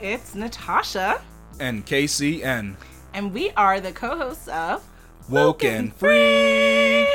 It's Natasha. And KCN. And we are the co hosts of Woke and Free.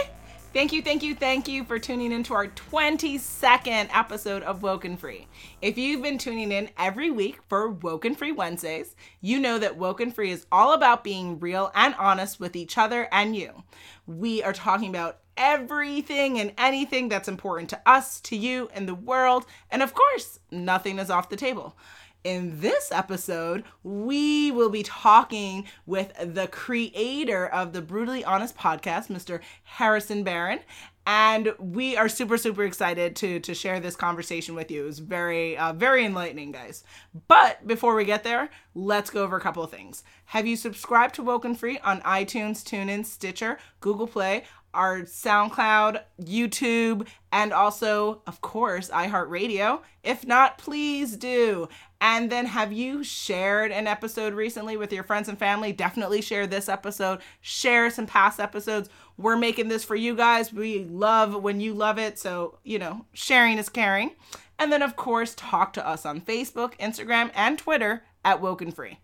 Thank you, thank you, thank you for tuning into our 22nd episode of Woken Free. If you've been tuning in every week for Woken Free Wednesdays, you know that Woken Free is all about being real and honest with each other and you. We are talking about everything and anything that's important to us, to you, and the world. And of course, nothing is off the table. In this episode, we will be talking with the creator of the Brutally Honest podcast, Mr. Harrison Barron. And we are super, super excited to, to share this conversation with you. It's very, uh, very enlightening, guys. But before we get there, let's go over a couple of things. Have you subscribed to Woken Free on iTunes, TuneIn, Stitcher, Google Play? Our SoundCloud, YouTube, and also, of course, iHeartRadio. If not, please do. And then, have you shared an episode recently with your friends and family? Definitely share this episode, share some past episodes. We're making this for you guys. We love when you love it. So, you know, sharing is caring. And then, of course, talk to us on Facebook, Instagram, and Twitter at Woken Free.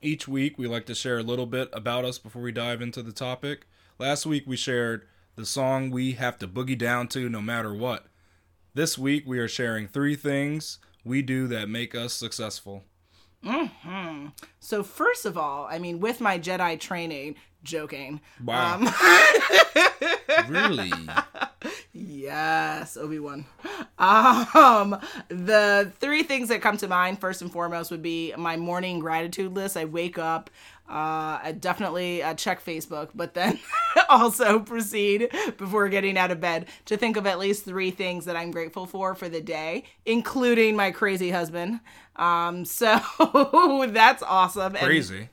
Each week, we like to share a little bit about us before we dive into the topic. Last week we shared the song we have to boogie down to no matter what. This week we are sharing three things we do that make us successful. Hmm. So first of all, I mean, with my Jedi training, joking. Wow. Um, really? Yes, Obi Wan. Um, the three things that come to mind first and foremost would be my morning gratitude list. I wake up, uh, definitely uh, check Facebook, but then also proceed before getting out of bed to think of at least three things that I'm grateful for for the day, including my crazy husband. Um, so that's awesome. Crazy.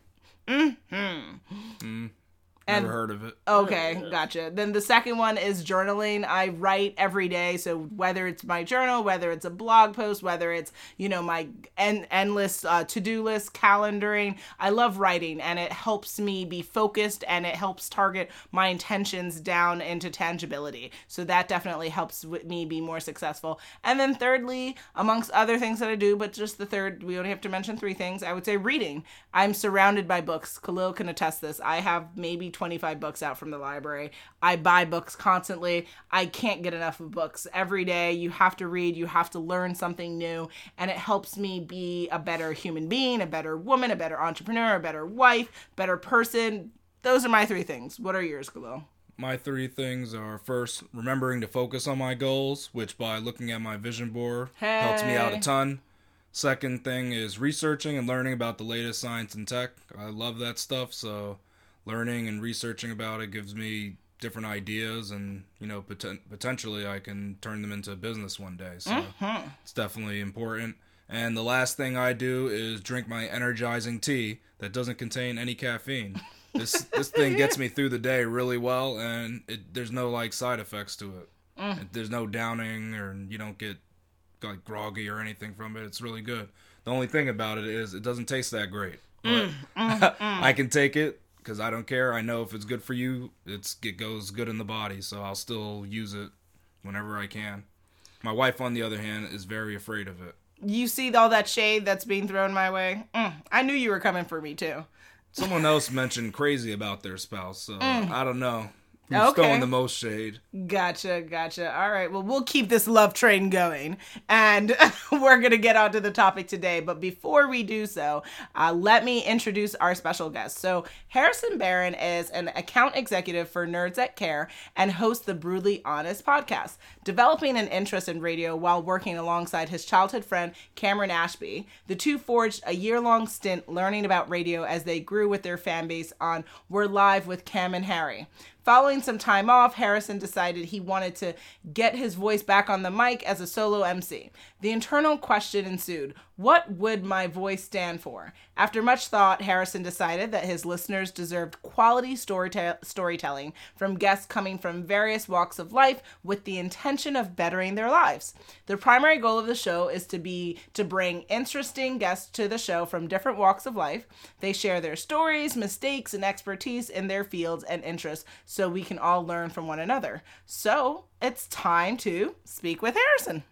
And, mm-hmm. Mm. Never heard of it. Okay, gotcha. Then the second one is journaling. I write every day, so whether it's my journal, whether it's a blog post, whether it's you know my en- endless uh, to do list, calendaring, I love writing, and it helps me be focused, and it helps target my intentions down into tangibility. So that definitely helps with me be more successful. And then thirdly, amongst other things that I do, but just the third, we only have to mention three things. I would say reading. I'm surrounded by books. Khalil can attest this. I have maybe 25 books out from the library. I buy books constantly. I can't get enough of books. Every day you have to read, you have to learn something new, and it helps me be a better human being, a better woman, a better entrepreneur, a better wife, better person. Those are my three things. What are yours, Khalil? My three things are first, remembering to focus on my goals, which by looking at my vision board hey. helps me out a ton. Second thing is researching and learning about the latest science and tech. I love that stuff, so learning and researching about it gives me different ideas and you know poten- potentially I can turn them into a business one day. So mm-hmm. it's definitely important. And the last thing I do is drink my energizing tea that doesn't contain any caffeine. This this thing gets me through the day really well, and it, there's no like side effects to it. Mm. There's no downing, or you don't get like groggy or anything from it. It's really good. The only thing about it is it doesn't taste that great. Mm, mm, mm. I can take it because I don't care. I know if it's good for you, it's it goes good in the body, so I'll still use it whenever I can. My wife, on the other hand, is very afraid of it. You see all that shade that's being thrown my way. Mm, I knew you were coming for me too. Someone else mentioned crazy about their spouse, so mm. I don't know. Who's okay. throwing the most shade? Gotcha, gotcha. All right. Well, we'll keep this love train going, and we're gonna get on to the topic today. But before we do so, uh, let me introduce our special guest. So, Harrison Barron is an account executive for Nerds That Care and hosts the Brutally Honest podcast, developing an interest in radio while working alongside his childhood friend Cameron Ashby. The two forged a year-long stint learning about radio as they grew with their fan base on "We're Live with Cam and Harry." Following some time off, Harrison decided he wanted to get his voice back on the mic as a solo MC. The internal question ensued what would my voice stand for? After much thought, Harrison decided that his listeners deserved quality storytelling from guests coming from various walks of life with the intention of bettering their lives. The primary goal of the show is to be to bring interesting guests to the show from different walks of life. They share their stories, mistakes, and expertise in their fields and interests so we can all learn from one another. So, it's time to speak with Harrison.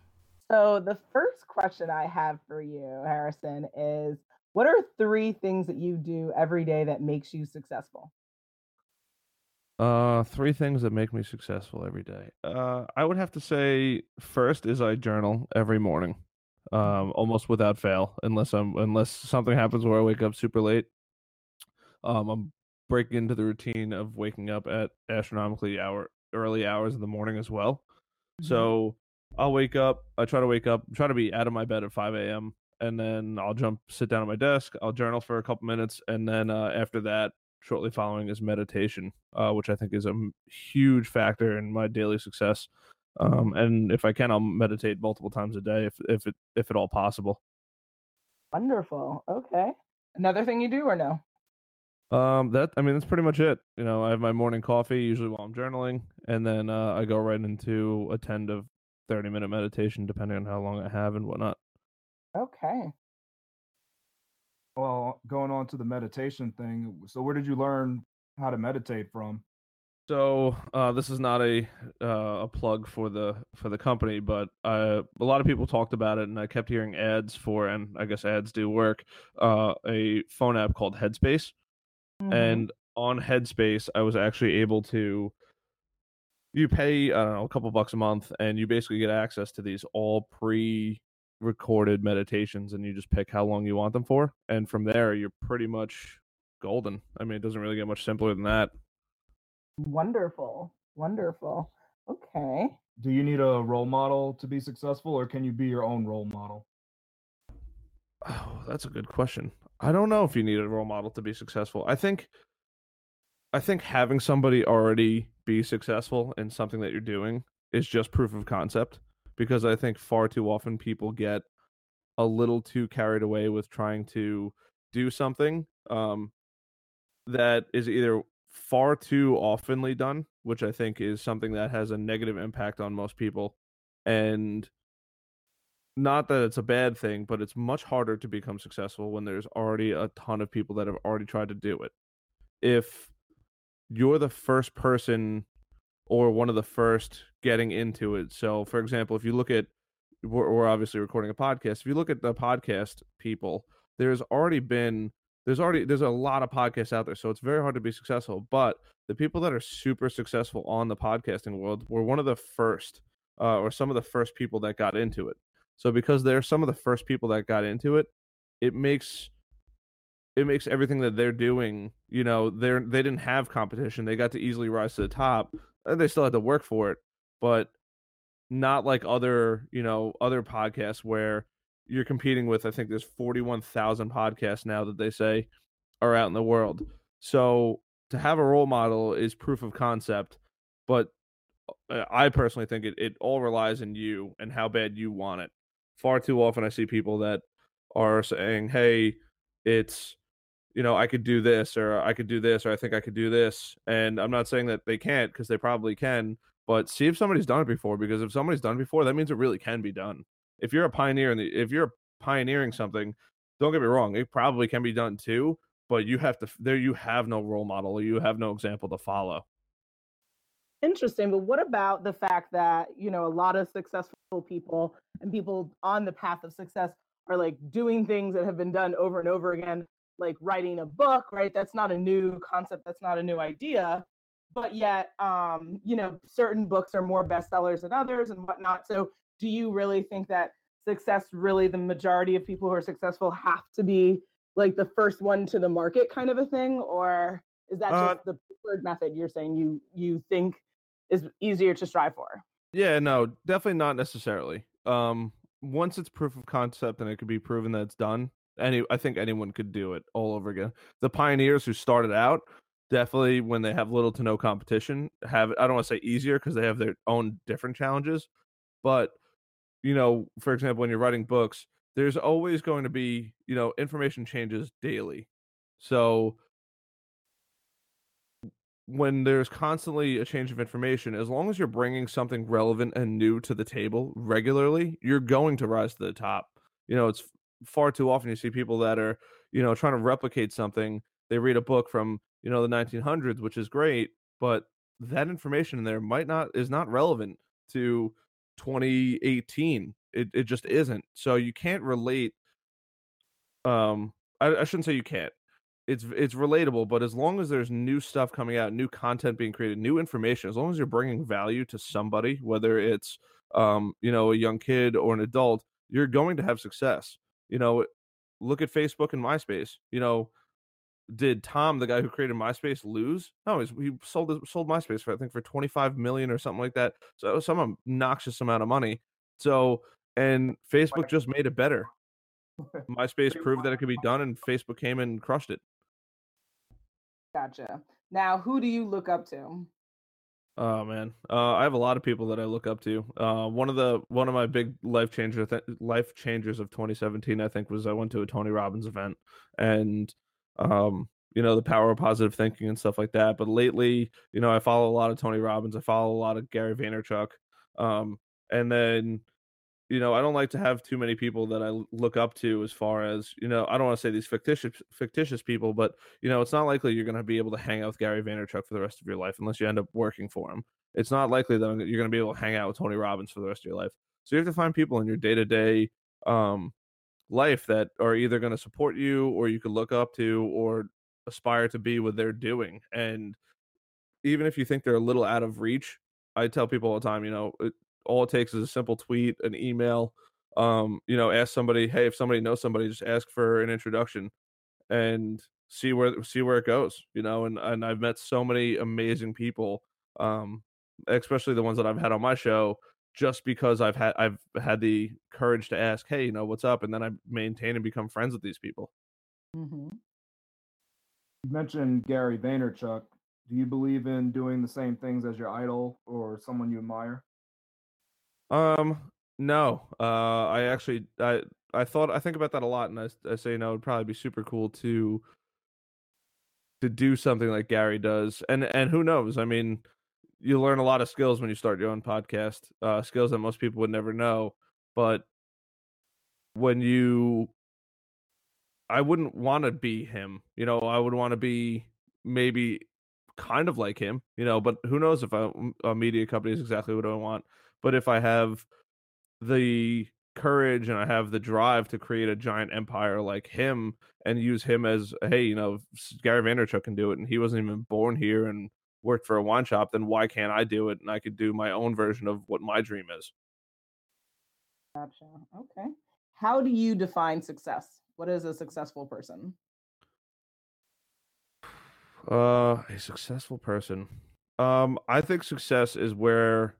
So, the first question I have for you, Harrison, is what are three things that you do every day that makes you successful? Uh, three things that make me successful every day. Uh, I would have to say first is I journal every morning, um, almost without fail, unless I'm unless something happens where I wake up super late. Um, I'm breaking into the routine of waking up at astronomically hour early hours in the morning as well. Mm-hmm. So I'll wake up. I try to wake up, try to be out of my bed at 5 a.m. And then I'll jump, sit down at my desk. I'll journal for a couple minutes, and then uh, after that, shortly following is meditation, uh, which I think is a huge factor in my daily success. Um, and if I can, I'll meditate multiple times a day, if if it if at all possible. Wonderful. Okay. Another thing you do or no? Um, that I mean, that's pretty much it. You know, I have my morning coffee usually while I'm journaling, and then uh, I go right into a ten to thirty minute meditation, depending on how long I have and whatnot. Okay. Well, going on to the meditation thing. So, where did you learn how to meditate from? So uh, this is not a uh, a plug for the for the company, but uh, a lot of people talked about it, and I kept hearing ads for, and I guess ads do work. Uh, a phone app called Headspace, mm-hmm. and on Headspace, I was actually able to. You pay I don't know a couple bucks a month, and you basically get access to these all pre recorded meditations and you just pick how long you want them for and from there you're pretty much golden i mean it doesn't really get much simpler than that wonderful wonderful okay do you need a role model to be successful or can you be your own role model oh that's a good question. I don't know if you need a role model to be successful. I think i think having somebody already be successful in something that you're doing is just proof of concept because I think far too often people get a little too carried away with trying to do something um, that is either far too oftenly done, which I think is something that has a negative impact on most people, and not that it's a bad thing, but it's much harder to become successful when there's already a ton of people that have already tried to do it. If you're the first person or one of the first getting into it. So, for example, if you look at, we're, we're obviously recording a podcast. If you look at the podcast people, there's already been there's already there's a lot of podcasts out there so it's very hard to be successful but the people that are super successful on the podcasting world were one of the first uh, or some of the first people that got into it so because they're some of the first people that got into it it makes it makes everything that they're doing you know they're they didn't have competition. They got to easily rise to the top and they still had to work for it but not like other you know other podcasts where you're competing with i think there's 41,000 podcasts now that they say are out in the world. So to have a role model is proof of concept but uh, i personally think it, it all relies in you and how bad you want it far too often i see people that are saying hey it's you know i could do this or i could do this or i think i could do this and i'm not saying that they can't because they probably can but see if somebody's done it before because if somebody's done it before that means it really can be done. If you're a pioneer and if you're pioneering something don't get me wrong it probably can be done too but you have to there you have no role model or you have no example to follow interesting but what about the fact that you know a lot of successful people and people on the path of success are like doing things that have been done over and over again like writing a book right? That's not a new concept that's not a new idea but yet um, you know certain books are more bestsellers than others and whatnot. So do you really think that success really the majority of people who are successful have to be like the first one to the market kind of a thing or is that uh, just the preferred method? You're saying you you think is easier to strive for. Yeah no definitely not necessarily. Um once it's proof of concept and it could be proven that it's done any i think anyone could do it all over again. The pioneers who started out definitely when they have little to no competition have i don't want to say easier because they have their own different challenges but you know for example when you're writing books there's always going to be you know information changes daily. So when there's constantly a change of information as long as you're bringing something relevant and new to the table regularly you're going to rise to the top you know it's far too often you see people that are you know trying to replicate something they read a book from you know the 1900s which is great but that information in there might not is not relevant to 2018 it, it just isn't. So you can't relate. Um, I, I shouldn't say you can't. It's it's relatable, but as long as there's new stuff coming out, new content being created, new information, as long as you're bringing value to somebody, whether it's um, you know, a young kid or an adult, you're going to have success. You know, look at Facebook and MySpace. You know, did Tom, the guy who created MySpace, lose? No, he sold sold MySpace for I think for twenty five million or something like that. So some obnoxious amount of money. So and Facebook just made it better. MySpace proved that it could be done, and Facebook came and crushed it. Gotcha. Now, who do you look up to? Oh man, uh, I have a lot of people that I look up to. Uh, one of the one of my big life changers, th- life changers of 2017, I think, was I went to a Tony Robbins event, and um, you know, the power of positive thinking and stuff like that. But lately, you know, I follow a lot of Tony Robbins. I follow a lot of Gary Vaynerchuk. Um, and then, you know, I don't like to have too many people that I look up to as far as, you know, I don't want to say these fictitious fictitious people, but you know, it's not likely you're going to be able to hang out with Gary Vaynerchuk for the rest of your life unless you end up working for him. It's not likely that you're going to be able to hang out with Tony Robbins for the rest of your life. So you have to find people in your day to day um life that are either going to support you or you could look up to or aspire to be what they're doing. And even if you think they're a little out of reach, I tell people all the time, you know, all it takes is a simple tweet, an email, um, you know, ask somebody, hey, if somebody knows somebody, just ask for an introduction and see where see where it goes, you know, and and I've met so many amazing people um especially the ones that I've had on my show just because I've had I've had the courage to ask, hey, you know, what's up, and then I maintain and become friends with these people. Mm-hmm. You mentioned Gary Vaynerchuk. Do you believe in doing the same things as your idol or someone you admire? Um, no. Uh, I actually I I thought I think about that a lot, and I, I say you know it'd probably be super cool to to do something like Gary does, and and who knows? I mean, you learn a lot of skills when you start your own podcast, uh, skills that most people would never know. But when you, I wouldn't want to be him. You know, I would want to be maybe kind of like him. You know, but who knows if I, a media company is exactly what I want. But if I have the courage and I have the drive to create a giant empire like him and use him as hey, you know, Gary Vaynerchuk can do it, and he wasn't even born here, and worked for a wine shop, then why can't I do it? And I could do my own version of what my dream is. Gotcha. Okay. How do you define success? What is a successful person? Uh, a successful person. Um, I think success is where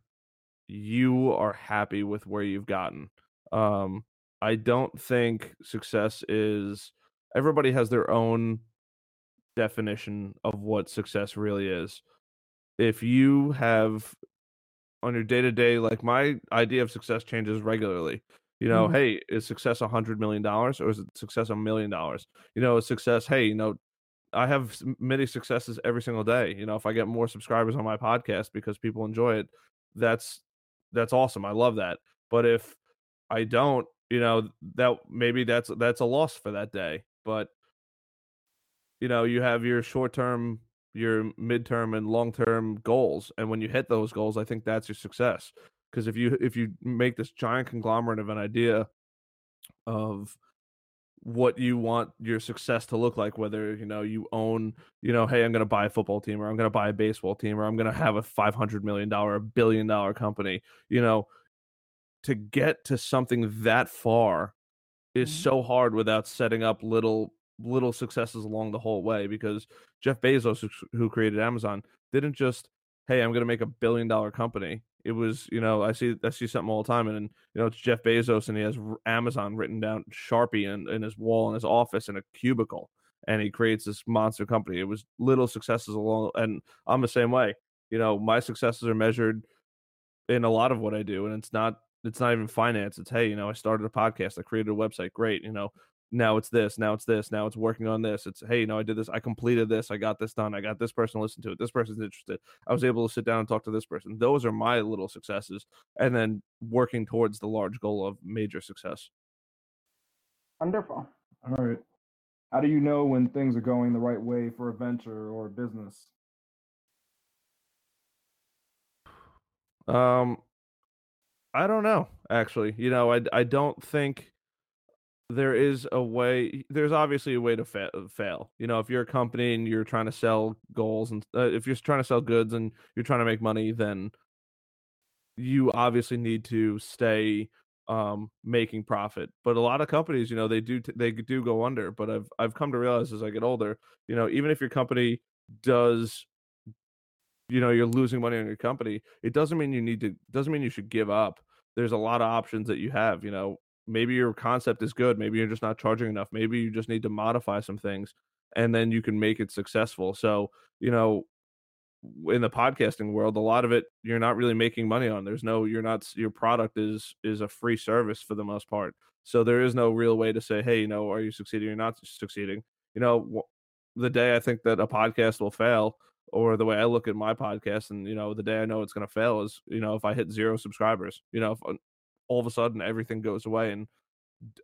you are happy with where you've gotten. Um, I don't think success is everybody has their own definition of what success really is if you have on your day to day, like my idea of success changes regularly. You know, mm-hmm. hey, is success a hundred million dollars or is it success a million dollars? You know, success. Hey, you know, I have many successes every single day. You know, if I get more subscribers on my podcast because people enjoy it, that's that's awesome. I love that. But if I don't, you know, that maybe that's that's a loss for that day. But you know, you have your short term your midterm and long term goals. And when you hit those goals, I think that's your success. Because if you if you make this giant conglomerate of an idea of what you want your success to look like whether you know you own you know hey i'm going to buy a football team or i'm going to buy a baseball team or i'm going to have a 500 million dollar a billion dollar company you know to get to something that far is mm-hmm. so hard without setting up little little successes along the whole way because Jeff Bezos, who created Amazon, didn't just hey, I'm going to make a billion dollar company. It was, you know, I see I see something all the time, and, and you know, it's Jeff Bezos, and he has Amazon written down Sharpie in, in his wall in his office in a cubicle, and he creates this monster company. It was little successes along, and I'm the same way. You know, my successes are measured in a lot of what I do, and it's not it's not even finance. It's hey, you know, I started a podcast, I created a website, great. You know, now it's this, now it's this, now it's working on this. It's hey, you know, I did this, I completed this, I got this done, I got this person to listen to it, this person's interested. I was able to sit down and talk to this person. Those are my little successes, and then working towards the large goal of major success. Wonderful. All right. How do you know when things are going the right way for a venture or a business? Um, I don't know, actually. You know, I I don't think there is a way there's obviously a way to fa- fail you know if you're a company and you're trying to sell goals and uh, if you're trying to sell goods and you're trying to make money then you obviously need to stay um making profit but a lot of companies you know they do t- they do go under but i've i've come to realize as i get older you know even if your company does you know you're losing money on your company it doesn't mean you need to doesn't mean you should give up. There's a lot of options that you have you know maybe your concept is good maybe you're just not charging enough maybe you just need to modify some things and then you can make it successful. So you know in the podcasting world a lot of it you're not really making money on there's no you're not your product is is a free service for the most part. So there is no real way to say hey you know are you succeeding or not succeeding? You know the day i think that a podcast will fail or the way i look at my podcast and you know the day i know it's going to fail is you know if i hit zero subscribers you know if uh, all of a sudden everything goes away and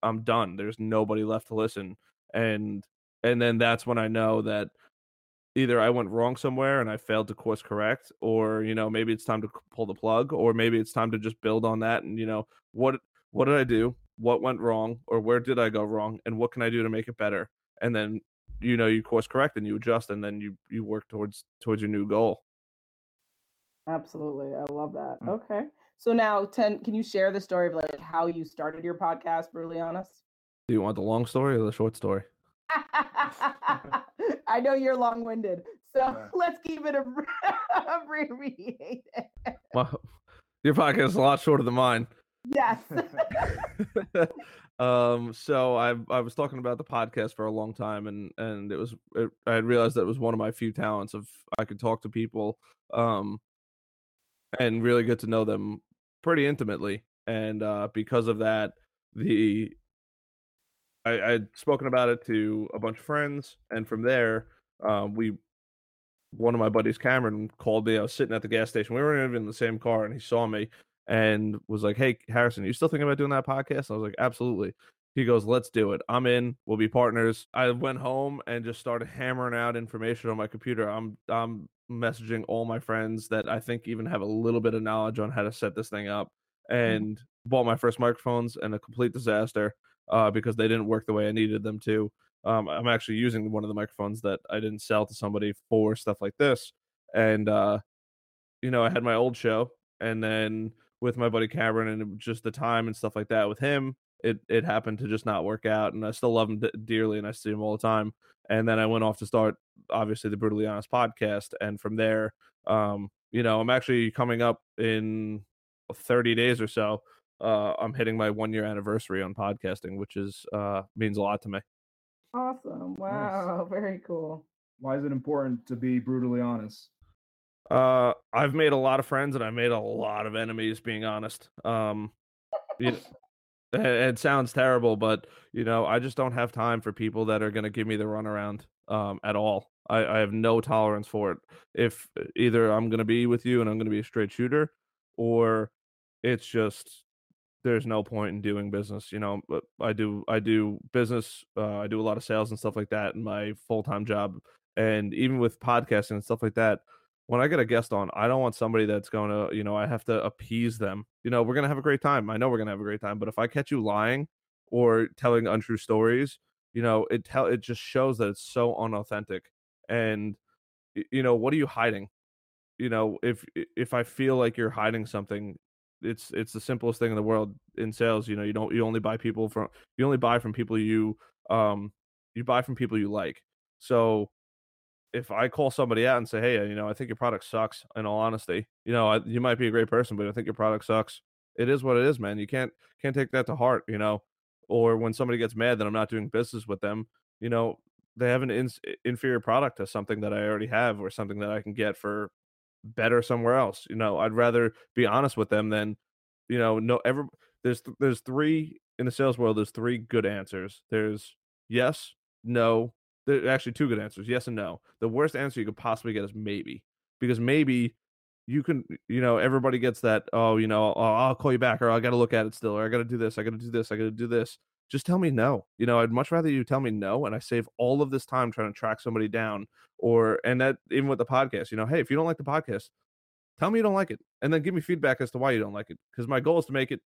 i'm done there's nobody left to listen and and then that's when i know that either I went wrong somewhere and I failed to course correct, or you know maybe it's time to pull the plug, or maybe it's time to just build on that and you know what what did I do, what went wrong, or where did I go wrong, and what can I do to make it better, and then you know you course correct and you adjust and then you you work towards towards your new goal. Absolutely, I love that. Mm. Okay, so now ten, can you share the story of like how you started your podcast? Brutally honest. Do you want the long story or the short story? I know you're long winded. So yeah. let's keep it abbreviated. Well, your podcast is a lot shorter than mine. Yes. um. So I I was talking about the podcast for a long time, and and it was it, I had realized that it was one of my few talents of I could talk to people, um, and really get to know them pretty intimately, and uh, because of that, the I, I'd spoken about it to a bunch of friends, and from there, um, we one of my buddies, Cameron, called me. I was sitting at the gas station. We even in the same car, and he saw me and was like, "Hey, Harrison, you still thinking about doing that podcast?" I was like, "Absolutely." He goes, "Let's do it. I'm in. We'll be partners." I went home and just started hammering out information on my computer. I'm I'm messaging all my friends that I think even have a little bit of knowledge on how to set this thing up, mm-hmm. and mm-hmm. bought my first microphones and a complete disaster uh, because they didn't work the way I needed them to. Um, I'm actually using one of the microphones that I didn't sell to somebody for stuff like this. And, uh, you know, I had my old show and then with my buddy Cameron and just the time and stuff like that with him, it, it happened to just not work out. And I still love him d- dearly and I see him all the time. And then I went off to start, obviously, the Brutally Honest podcast. And from there, um, you know, I'm actually coming up in 30 days or so uh, I'm hitting my one year anniversary on podcasting, which is uh, means a lot to me. Awesome! Wow, nice. very cool. Why is it important to be brutally honest? Uh, I've made a lot of friends and I made a lot of enemies. Being honest, um, you know, it, sounds terrible, but you know, I just don't have time for people that are going to give me the runaround um, at all. I, I have no tolerance for it. If either I'm going to be with you and I'm going to be a straight shooter, or it's just there's no point in doing business. You know, But I do I do business. Uh, I do a lot of sales and stuff like that in my full time job, and even with podcasting and stuff like that. When I get a guest on, I don't want somebody that's going to, you know, I have to appease them. You know, we're gonna have a great time. I know we're gonna have a great time, but if I catch you lying or telling untrue stories, you know, it tell it just shows that it's so unauthentic. And you know, what are you hiding? You know, if if I feel like you're hiding something, it's it's the simplest thing in the world in sales you know you don't you only buy people from you only buy from people you um you buy from people you like so if i call somebody out and say hey uh, you know i think your product sucks in all honesty you know I, you might be a great person but i think your product sucks it is what it is man you can't can't take that to heart you know or when somebody gets mad that i'm not doing business with them you know they have an in- inferior product to something that i already have or something that i can get for better somewhere else. You know, I'd rather be honest with them than, you know, no ever there's there's three in the sales world, there's three good answers. There's yes, no, there's actually two good answers, yes and no. The worst answer you could possibly get is maybe. Because maybe you can you know, everybody gets that, oh, you know, oh, I'll call you back or I gotta look at it still, or I gotta do this, I gotta do this, I gotta do this just tell me no. You know, I'd much rather you tell me no and I save all of this time trying to track somebody down or and that even with the podcast, you know, hey, if you don't like the podcast, Tell me you don't like it, and then give me feedback as to why you don't like it. Because my goal is to make it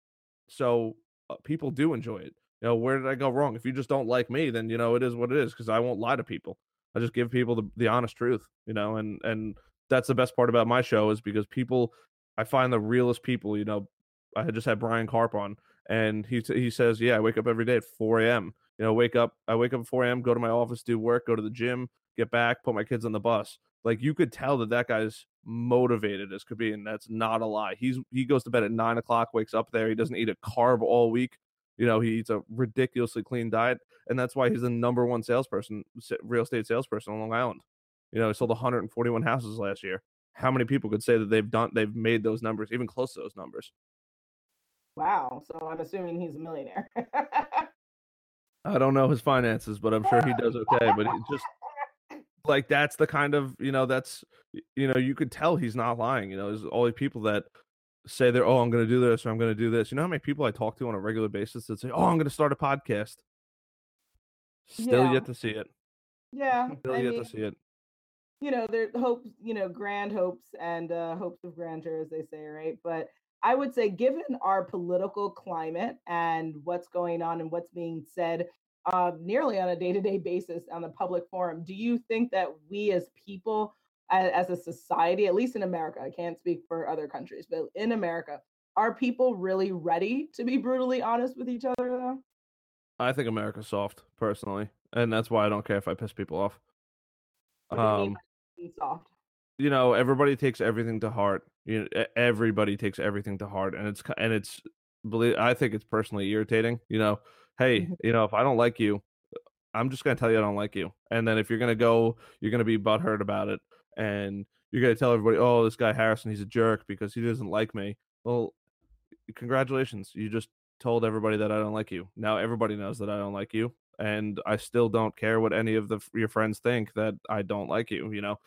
so uh, people do enjoy it. You know, where did I go wrong? If you just don't like me, then you know it is what it is. Because I won't lie to people. I just give people the, the honest truth. You know, and and that's the best part about my show is because people, I find the realest people. You know, I had just had Brian Carp on, and he he says, yeah, I wake up every day at 4 a.m. You know, wake up, I wake up at 4 a.m., go to my office, do work, go to the gym, get back, put my kids on the bus. Like you could tell that that guy's motivated as could be, and that's not a lie. He's he goes to bed at nine o'clock, wakes up there. He doesn't eat a carb all week. You know, he eats a ridiculously clean diet, and that's why he's the number one salesperson, real estate salesperson on Long Island. You know, he sold 141 houses last year. How many people could say that they've done they've made those numbers, even close to those numbers? Wow. So I'm assuming he's a millionaire. I don't know his finances, but I'm sure he does okay. But he just like that's the kind of you know that's you know you could tell he's not lying. You know, there's all people that say they're oh I'm going to do this or I'm going to do this. You know how many people I talk to on a regular basis that say oh I'm going to start a podcast. Still Yeah. yet to see it. yeah. Still I yet mean, to see it. you know, there hopes, you know, grand hopes and uh, hopes of grandeur, as they say, right? But I would say, given our political climate and what's going on and what's being said uh, nearly on a day to day basis on the public forum, do you think that we as people, as, as a society, at least in America, I can't speak for other countries, but in America, are people really ready to be brutally honest with each other, though? I think America's soft personally, and that's why I don't care if I piss people off. You Um, soft? you know everybody takes everything to heart you know everybody takes everything to heart and it's and it's believe i think it's personally irritating you know hey Mhm. you know if i don't like you i'm just going to tell you i don't like you and then if you're going to go you're going to be butthurt about it and you're going to tell everybody oh this guy harrison he's a jerk because he doesn't like me. Well congratulations you just told everybody that i don't like you. Now everybody knows that i don't like you and i still don't care what any of the your friends think that i don't like you you know?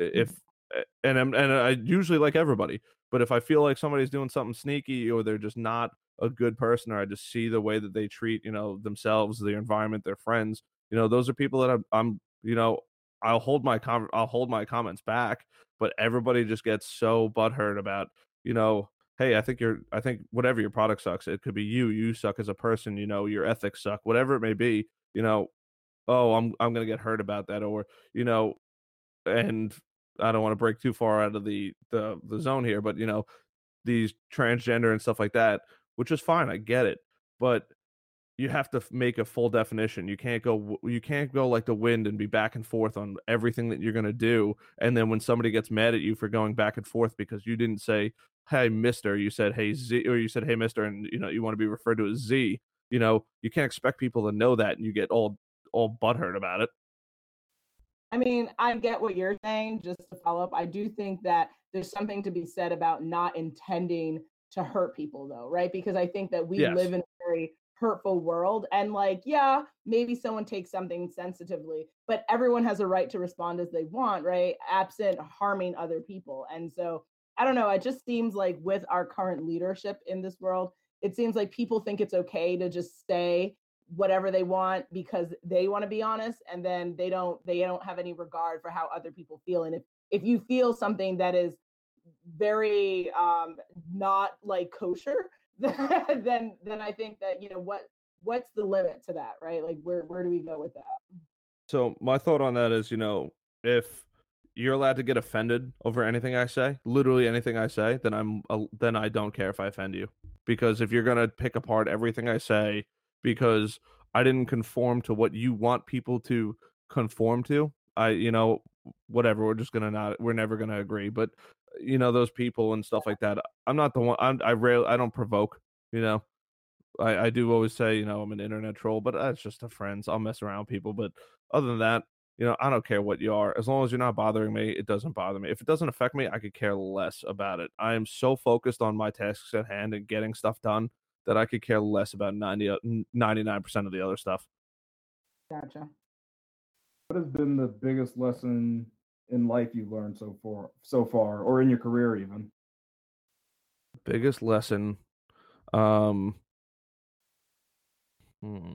Mm. If eh, and I'm, and I usually like everybody, but if I feel like somebody's doing something sneaky or they're just not a good person, or I just see the way that they treat, you know, themselves, their environment, their friends, you know, those are people that I'm, I'm you know, I'll hold my com- I'll hold my comments back, but everybody just gets so butthurt about, you know, hey, I think you're, I think whatever your product sucks. It could be you, you suck as a person, you know, your ethics suck, whatever it may be, you know. Oh, I'm I'm gonna get hurt about that, or you know, and I don't want to break too far out of the the the zone here, but you know, these transgender and stuff like that, which is fine, I get it, but you have to make a full definition. You can't go you can't go like the wind and be back and forth on everything that you're going to do and then when somebody gets mad at you for going back and forth because you didn't say hey mister, you said hey Z or you said hey mister and you know you want to be referred to as Z, you know, you can't expect people to know that and you get all all butthurt about it. I mean, I get what you're saying. Just to follow up, I do think that there's something to be said about not intending to hurt people, though, right? Because I think that we Yes. live in a very hurtful world. And, like, yeah, maybe someone takes something sensitively, but everyone has a right to respond as they want, right? Absent harming other people. And so I don't know. It just seems like with our current leadership in this world, it seems like people think it's okay to just say whatever they want because they want to be honest and then they don't they don't have any regard for how other people feel and if if you feel something that is very um not like kosher then then i think that you know what what's the limit to that right like where where do we go with that So my thought on that is, you know, if you're allowed to get offended over anything I say, literally anything I say, then I'm uh, then I don't care if I offend you. Because if you're gonna pick apart everything I say because I didn't conform to what you want people to conform to, I you know whatever we're just gonna not we're never gonna agree. But you know those people and stuff like that. I'm not the one. I'm, I rarely I don't provoke. You know, I, I do always say, you know, I'm an internet troll, but that's just a friends. I'll mess around with people. But other than that, you know, I don't care what you are. As long as you're not bothering me, it doesn't bother me. If it doesn't affect me, I could care less about it. I am so focused on my tasks at hand and getting stuff done that I could care less about 90, uh, 99% of the other stuff. gotcha What has been the biggest lesson in life you've learned so far, so far, or in your career even? Biggest lesson. Um, hmm.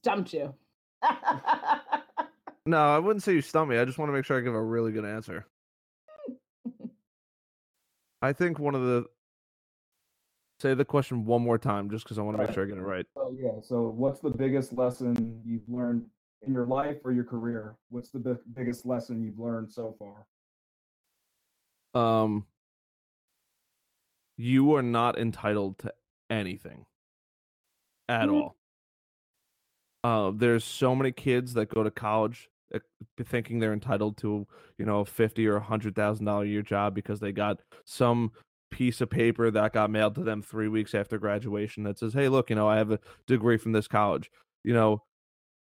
stumped you No, I wouldn't say you stumped me. I just want to make sure I give a really good answer. I think one of the say the question one more time just because I want to make sure I get it right. So yeah. So what's the biggest lesson you've learned in your life or your career? What's the bi- biggest lesson you've learned so far? Um you are not entitled to anything at Mhm. all. Uh, there's so many kids that go to college uh, thinking they're entitled to, you know, a fifty or a hundred thousand dollar a year job because they got some piece of paper that got mailed to them three weeks after graduation that says, "Hey, look, you know, I have a degree from this college." You know,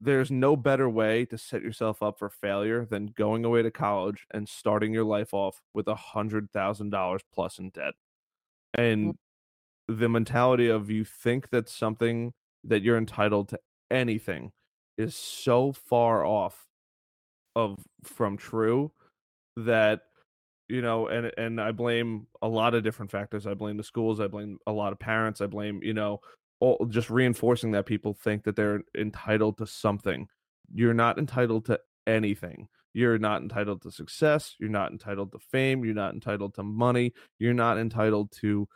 there's no better way to set yourself up for failure than going away to college and starting your life off with a hundred thousand dollars plus in debt. And mm. the mentality of you think that something that you're entitled to anything is so far off of from true that you know and and I blame a lot of different factors. I blame the schools, I blame a lot of parents, I blame, you know, all just reinforcing that people think that they're entitled to something. You're not entitled to anything. You're not entitled to success, you're not entitled to fame, you're not entitled to money, you're not entitled to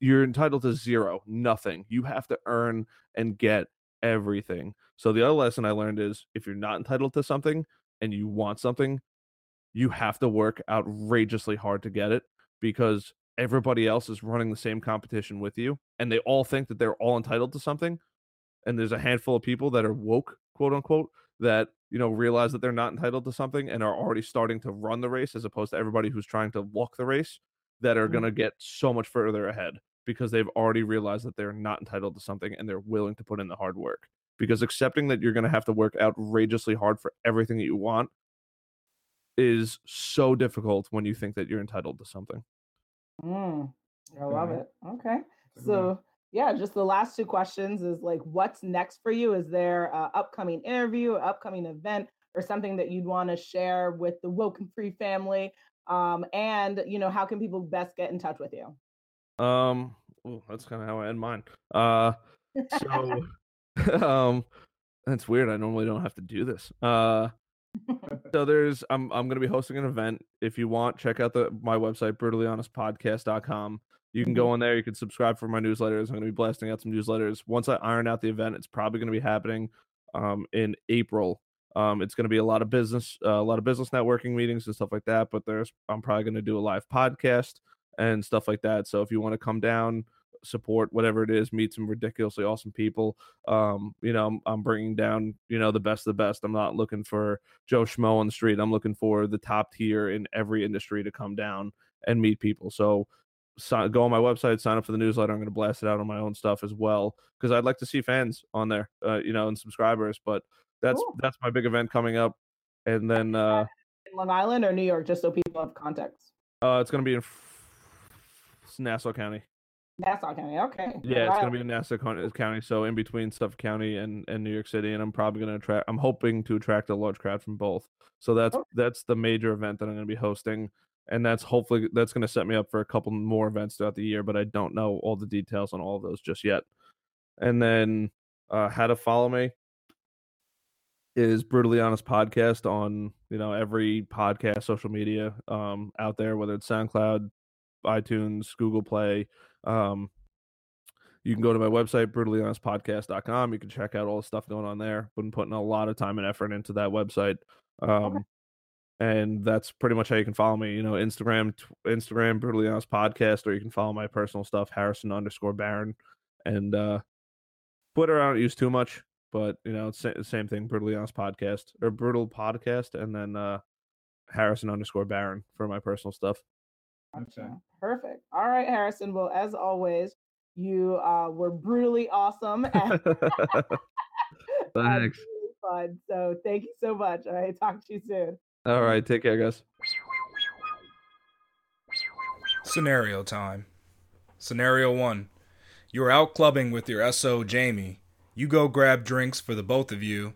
you're entitled to zero, nothing. You have to earn and get everything. So the other lesson I learned is if you're not entitled to something and you want something, you have to work outrageously hard to get it because everybody else is running the same competition with you and they all think that they're all entitled to something and there's a handful of people that are woke quote unquote that you know realize that they're not entitled to something and are already starting to run the race as opposed to everybody who's trying to walk the race that are Mhm. going to get so much further ahead because they've already realized that they're not entitled to something and they're willing to put in the hard work because accepting that you're going to have to work outrageously hard for everything that you want is so difficult when you think that you're entitled to something Mm, I love it. Okay. That's a good one. So, yeah, just the last two questions is like, what's next for you? Is there a upcoming interview, or upcoming event, or something that you'd want to share with the Woken Free family? Um, and you know, how can people best get in touch with you? Um, ooh, that's kind of how I end mine. Uh, so, um, that's weird. I normally don't have to do this. Uh, so there's I'm I'm gonna be hosting an event. If you want, check out the my website, brutallyhonestpodcast.com. You can go on there. You can subscribe for my newsletters. I'm gonna be blasting out some newsletters. Once I iron out the event, it's probably gonna be happening um in April. Um, it's gonna be a lot of business, uh, a lot of business networking meetings and stuff like that. But there's I'm probably gonna do a live podcast and stuff like that. So if you want to come down, support whatever it is, meet some ridiculously awesome people. Um, you know, I'm, I'm bringing down you know the best of the best. I'm not looking for Joe Schmo on the street. I'm looking for the top tier in every industry to come down and meet people. So si- go on my website, sign up for the newsletter. I'm going to blast it out on my own stuff as well because I'd like to see fans on there, uh, you know, and subscribers. But that's Cool. that's my big event coming up, and then uh, In Long Island or New York, just so people have context. uh, it's going to be in Nassau County. Nassau County. Okay. Yeah, it's Wow. gonna be in Nassau County, County, so in between Suffolk County and, and New York City, and I'm probably gonna attract. I'm hoping to attract a large crowd from both. So that's Okay. that's the major event that I'm gonna be hosting, and that's hopefully that's gonna set me up for a couple more events throughout the year. But I don't know all the details on all of those just yet. And then uh, how to follow me is brutally honest podcast on you know every podcast social media um out there whether it's soundcloud itunes google play um you can go to my website brutallyhonestpodcast.com you can check out all the stuff going on there. Been putting a lot of time and effort into that website. Um and that's pretty much how you can follow me you know instagram t- instagram brutally honest podcast or you can follow my personal stuff harrison underscore baron and uh twitter i don't use too much but you know it's sa- same thing brutally honest podcast or brutal podcast and then uh harrison underscore baron for my personal stuff Gotcha. Perfect. All right, Harrison. Well, as always, you uh, were brutally awesome and Thanks. really fun. So thank you so much. All right, talk to you soon. all right take care guys Scenario time. Scenario 1. You are out clubbing with your SO Jamie. You go grab drinks for the both of you.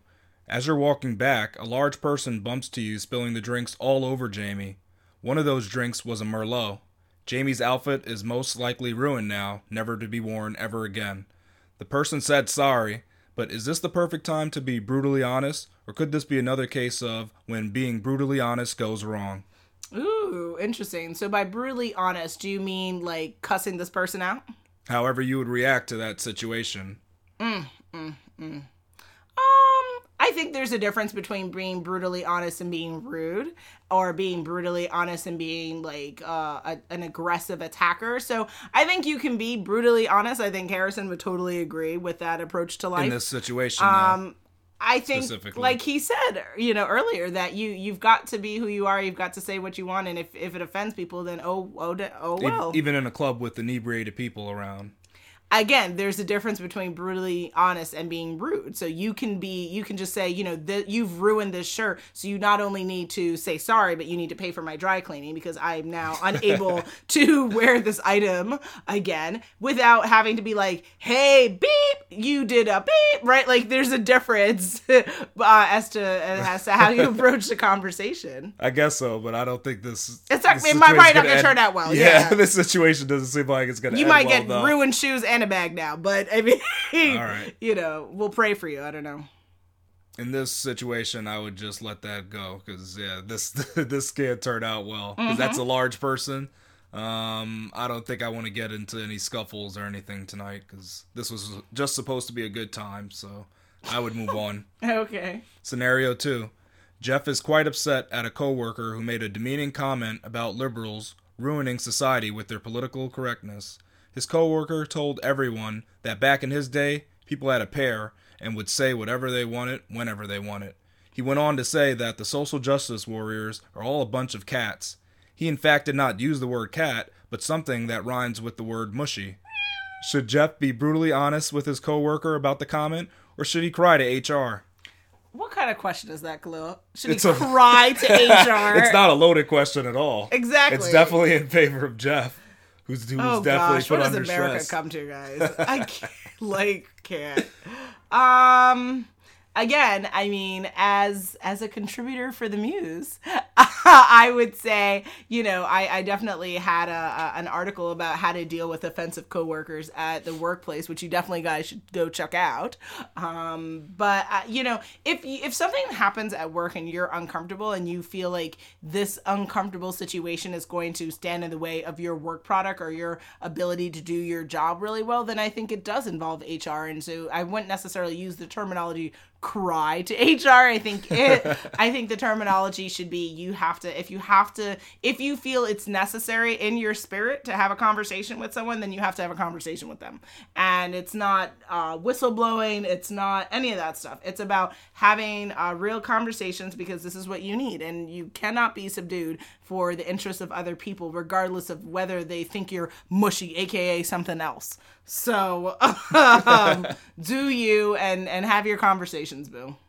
As you're walking back, a large person bumps to you, spilling the drinks all over Jamie. One of those drinks was a Merlot. Jamie's outfit is most likely ruined now, never to be worn ever again. The person said sorry, but is this the perfect time to be brutally honest, or could this be another case of when being brutally honest goes wrong? Ooh, interesting. So by brutally honest, do you mean like cussing this person out? However, you would react to that situation. Mm, mm, mm. I think there's a difference between being brutally honest and being rude, or being brutally honest and being like uh, a, an aggressive attacker. So I think you can be brutally honest. I think Harrison would totally agree with that approach to life In this situation, um i think Specifically. like he said you know earlier that you you've got to be who you are you've got to say what you want and if if it offends people then oh oh oh. Well even in a club with inebriated people around. Again there's a difference between brutally honest and being rude so you can be you can just say you know th- you've ruined this shirt so you not only need to say sorry but you need to pay for my dry cleaning because i'm now unable to wear this item again without having to be like hey beep you did a beep right like there's a difference uh, as to as to how you approach the conversation I guess so, but I don't think this. It's not- this it might- not gonna turn out well, Yeah, yeah. this situation doesn't seem like it's gonna. you end might well, get though. ruined shoes and a bag now but i mean right. you know we'll pray for you i don't know in this situation, I would just let that go because yeah, this this can't turn out well because that's a Mm-hmm. large person. Um, I don't think I want to get into any scuffles or anything tonight because this was just supposed to be a good time. So I would move on. okay Scenario two: Jeff is quite upset at a coworker who made a demeaning comment about liberals ruining society with their political correctness. His coworker told everyone that back in his day, people had a pair and would say whatever they wanted whenever they wanted. He went on to say that the social justice warriors are all a bunch of cats. He in fact did not use the word cat, but something that rhymes with the word mushy. Should Jeff be brutally honest with his coworker about the comment, or should he cry to HR? What kind of question is that, Khalil? Should It's he a- cry to HR? it's not a loaded question at all. Exactly. It's definitely in favor of Jeff, who's, who's Oh definitely gosh, put what does America stress. come to, guys? I can't, like can't. Um, again, I mean, as as a contributor for the Muse, I would say, you know, I, I definitely had a, a an article about how to deal with offensive coworkers at the workplace, which you definitely guys should go check out. Um, but uh, you know, if if something happens at work and you're uncomfortable and you feel like this uncomfortable situation is going to stand in the way of your work product or your ability to do your job really well, then I think it does involve HR. And so I wouldn't necessarily use the terminology cry to HR. I think it I think the terminology should be you have to if you have to if you feel it's necessary in your spirit to have a conversation with someone, then you have to have a conversation with them. And it's not uh, whistleblowing, it's not any of that stuff. It's about having uh, real conversations because this is what you need, and you cannot be subdued for the interests of other people, regardless of whether they think you're mushy, aka something else. So um, do you and and have your conversations, boo.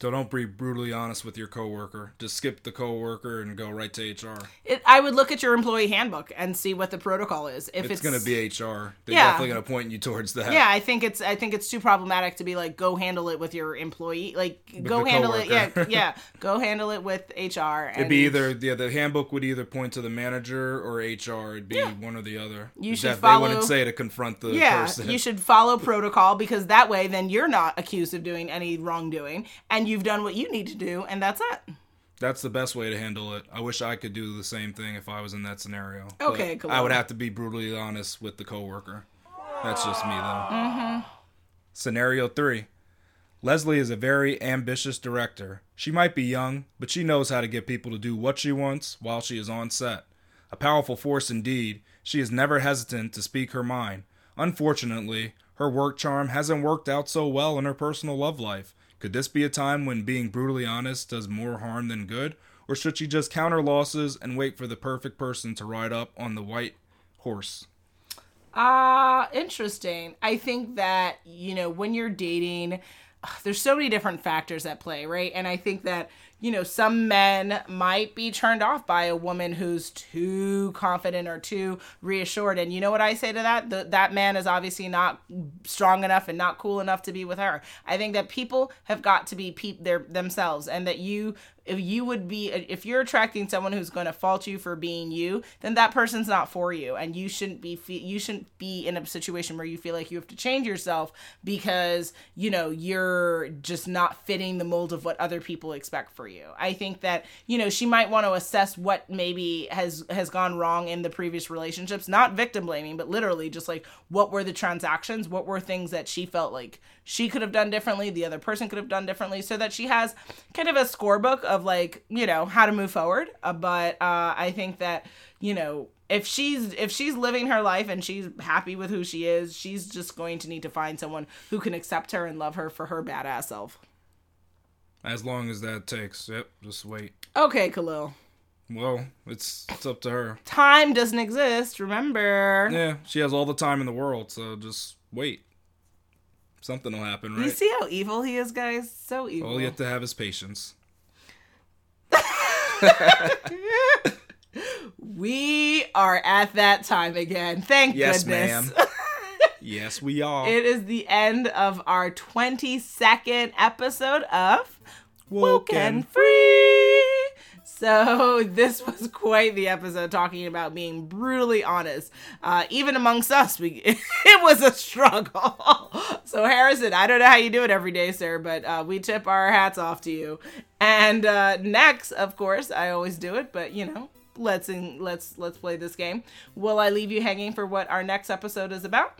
So don't be brutally honest with your coworker. Just skip the coworker and go right to HR. It, I would look at your employee handbook and see what the protocol is. If It's, it's, gonna be HR. They're Yeah. definitely gonna point you towards that. yeah, I think it's I think it's too problematic to be like go handle it with your employee. Like go the handle it. Yeah, yeah. Go handle it with HR. And It'd be either yeah, the handbook would either point to the manager or HR. It'd be one or the other. You should follow- They wouldn't say to confront the yeah, person. you should follow protocol because that way then you're not accused of doing any wrongdoing and you've done what you need to do and that's it. That's the best way to handle it. I wish I could do the same thing if I was in that scenario. Okay, cool. I would have to be brutally honest with the coworker. That's just me though. Mm-hmm. Scenario three. Leslie is a very ambitious director. She might be young, but she knows how to get people to do what she wants while she is on set. A powerful force indeed, she is never hesitant to speak her mind. Unfortunately, her work charm hasn't worked out so well in her personal love life. Could this be a time when being brutally honest does more harm than good? Or should she just count her losses and wait for the perfect person to ride up on the white horse? Ah, interesting. I think that, you know, when you're dating, there's so many different factors at play, right? And I think that, you know, some men might be turned off by a woman who's too confident or too reassured. And you know what I say to that? The, that man is obviously not strong enough and not cool enough to be with her. I think that people have got to be peep their themselves and that you if you would be if you're attracting someone who's going to fault you for being you, then that person's not for you and you shouldn't be you shouldn't be in a situation where you feel like you have to change yourself because, you know, you're just not fitting the mold of what other people expect for you. I think that, you know, she might want to assess what maybe has has gone wrong in the previous relationships, not victim blaming, but literally just like what were the transactions, what were things that she felt like she could have done differently, the other person could have done differently, so that she has kind of a scorebook of like, you know, how to move forward. Uh, but uh, I think that, you know, if she's if she's living her life and she's happy with who she is, she's just going to need to find someone who can accept her and love her for her badass self. As long as that takes. Yep, just wait. Okay, Khalil. Well, it's it's up to her. Time doesn't exist, remember. Yeah, she has all the time in the world, so just wait. Something will happen, right? You see how evil he is, guys? So evil. All you have to have is patience. we are at that time again. Thank yes, goodness. ma'am. yes, we are. It is the end of our 22nd episode of Woken Free. So this was quite the episode talking about being brutally honest. Uh, even amongst us, we it was a struggle. so Harrison, I don't know how you do it every day, sir, but uh, we tip our hats off to you. And uh, next, of course, I always do it, but you know, let's in, let's let's play this game. Will I leave you hanging for what our next episode is about?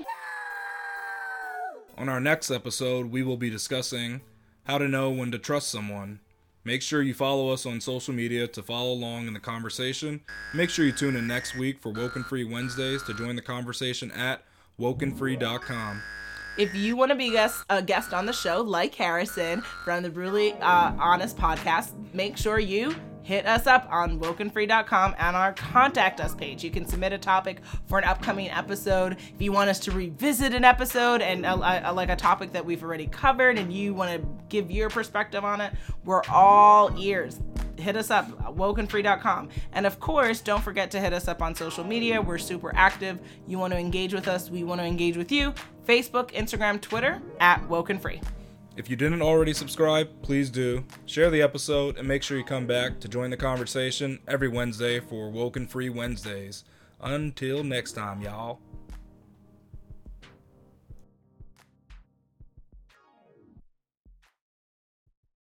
On our next episode, we will be discussing how to know when to trust someone. Make sure you follow us on social media to follow along in the conversation. Make sure you tune in next week for Woken Free Wednesdays to join the conversation at wokenfree.com. If you want to be a guest, a guest on the show, like Harrison from the Brutally uh, Honest podcast, make sure you hit us up on wokenfree.com and our contact us page. You can submit a topic for an upcoming episode. If you want us to revisit an episode and uh, uh, like a topic that we've already covered and you want to give your perspective on it, we're all ears. Hit us up wokenfree.com and of course don't forget to hit us up on social media. We're super active. You want to engage with us we want to engage with you. Facebook instagram twitter at wokenfree if you didn't already subscribe, please do. Share the episode and make sure you come back to join the conversation every Wednesday for Woken Free Wednesdays. Until next time, y'all.